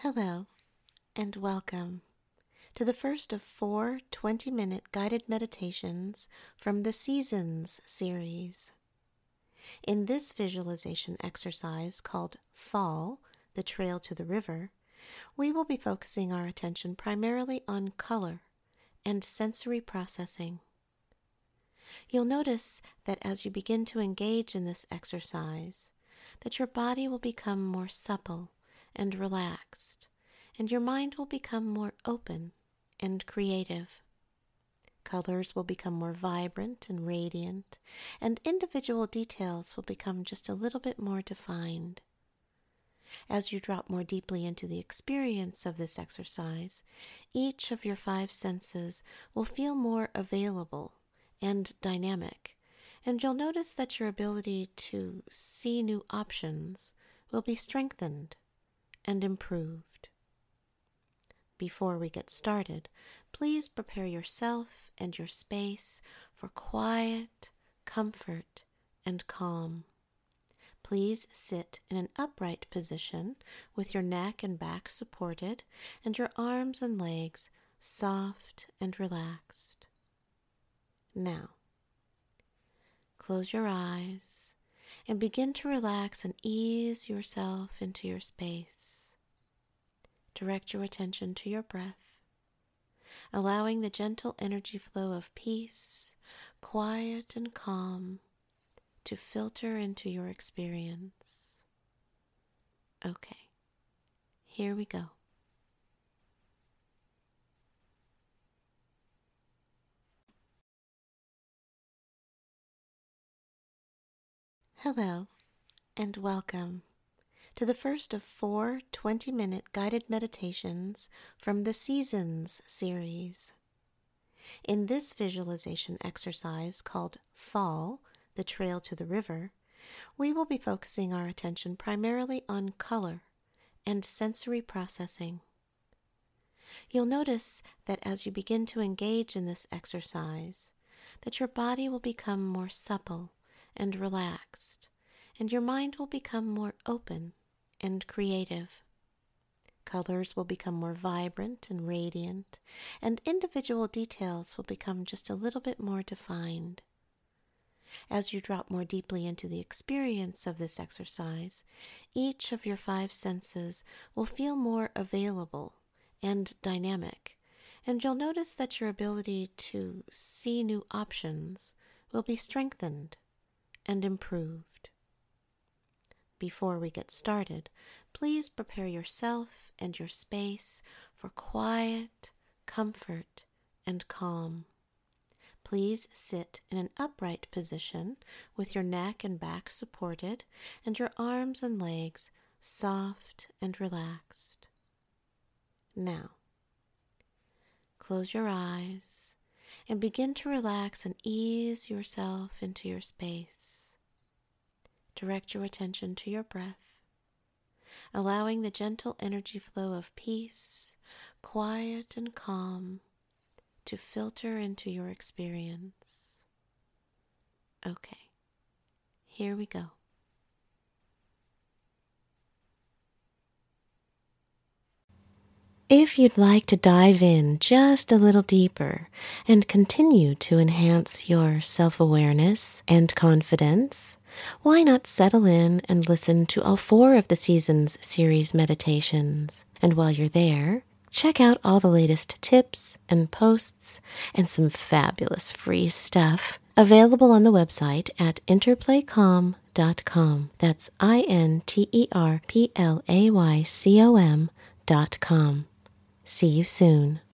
Hello, and welcome to the first of four 20 minute guided meditations from the Seasons series. In this visualization exercise called Fall, the Trail to the River, we will be focusing our attention primarily on color and sensory processing. You'll notice that as you begin to engage in this exercise, that your body will become more supple and relaxed, and your mind will become more open and creative. Colors will become more vibrant and radiant, and individual details will become just a little bit more defined. As you drop more deeply into the experience of this exercise, each of your five senses will feel more available and dynamic, and you'll notice that your ability to see new options will be strengthened and improved. Before we get started, please prepare yourself and your space for quiet, comfort, and calm. Please sit in an upright position with your neck and back supported and your arms and legs soft and relaxed. Now, close your eyes and begin to relax and ease yourself into your space. Direct your attention to your breath, allowing the gentle energy flow of peace, quiet, and calm to filter into your experience. Okay, here we go. Hello, and welcome to the first of four 20 minute guided meditations from the Seasons series. In this visualization exercise called Fall, the Trail to the River, we will be focusing our attention primarily on color and sensory processing. You'll notice that as you begin to engage in this exercise, that your body will become more supple and relaxed, and your mind will become more open and creative. Colors will become more vibrant and radiant, and individual details will become just a little bit more defined. As you drop more deeply into the experience of this exercise, each of your five senses will feel more available and dynamic, and you'll notice that your ability to see new options will be strengthened and improved. Before we get started, please prepare yourself and your space for quiet, comfort, and calm. Please sit in an upright position with your neck and back supported and your arms and legs soft and relaxed. Now, close your eyes and begin to relax and ease yourself into your space. Direct your attention to your breath, allowing the gentle energy flow of peace, quiet, and calm to filter into your experience. Okay, here we go. If you'd like to dive in just a little deeper and continue to enhance your self awareness and confidence, why not settle in and listen to all four of the Seasons series meditations? And while you're there, check out all the latest tips and posts and some fabulous free stuff available on the website at interplaycom.com. That's I N T E R P L A Y C O M dot com. See you soon.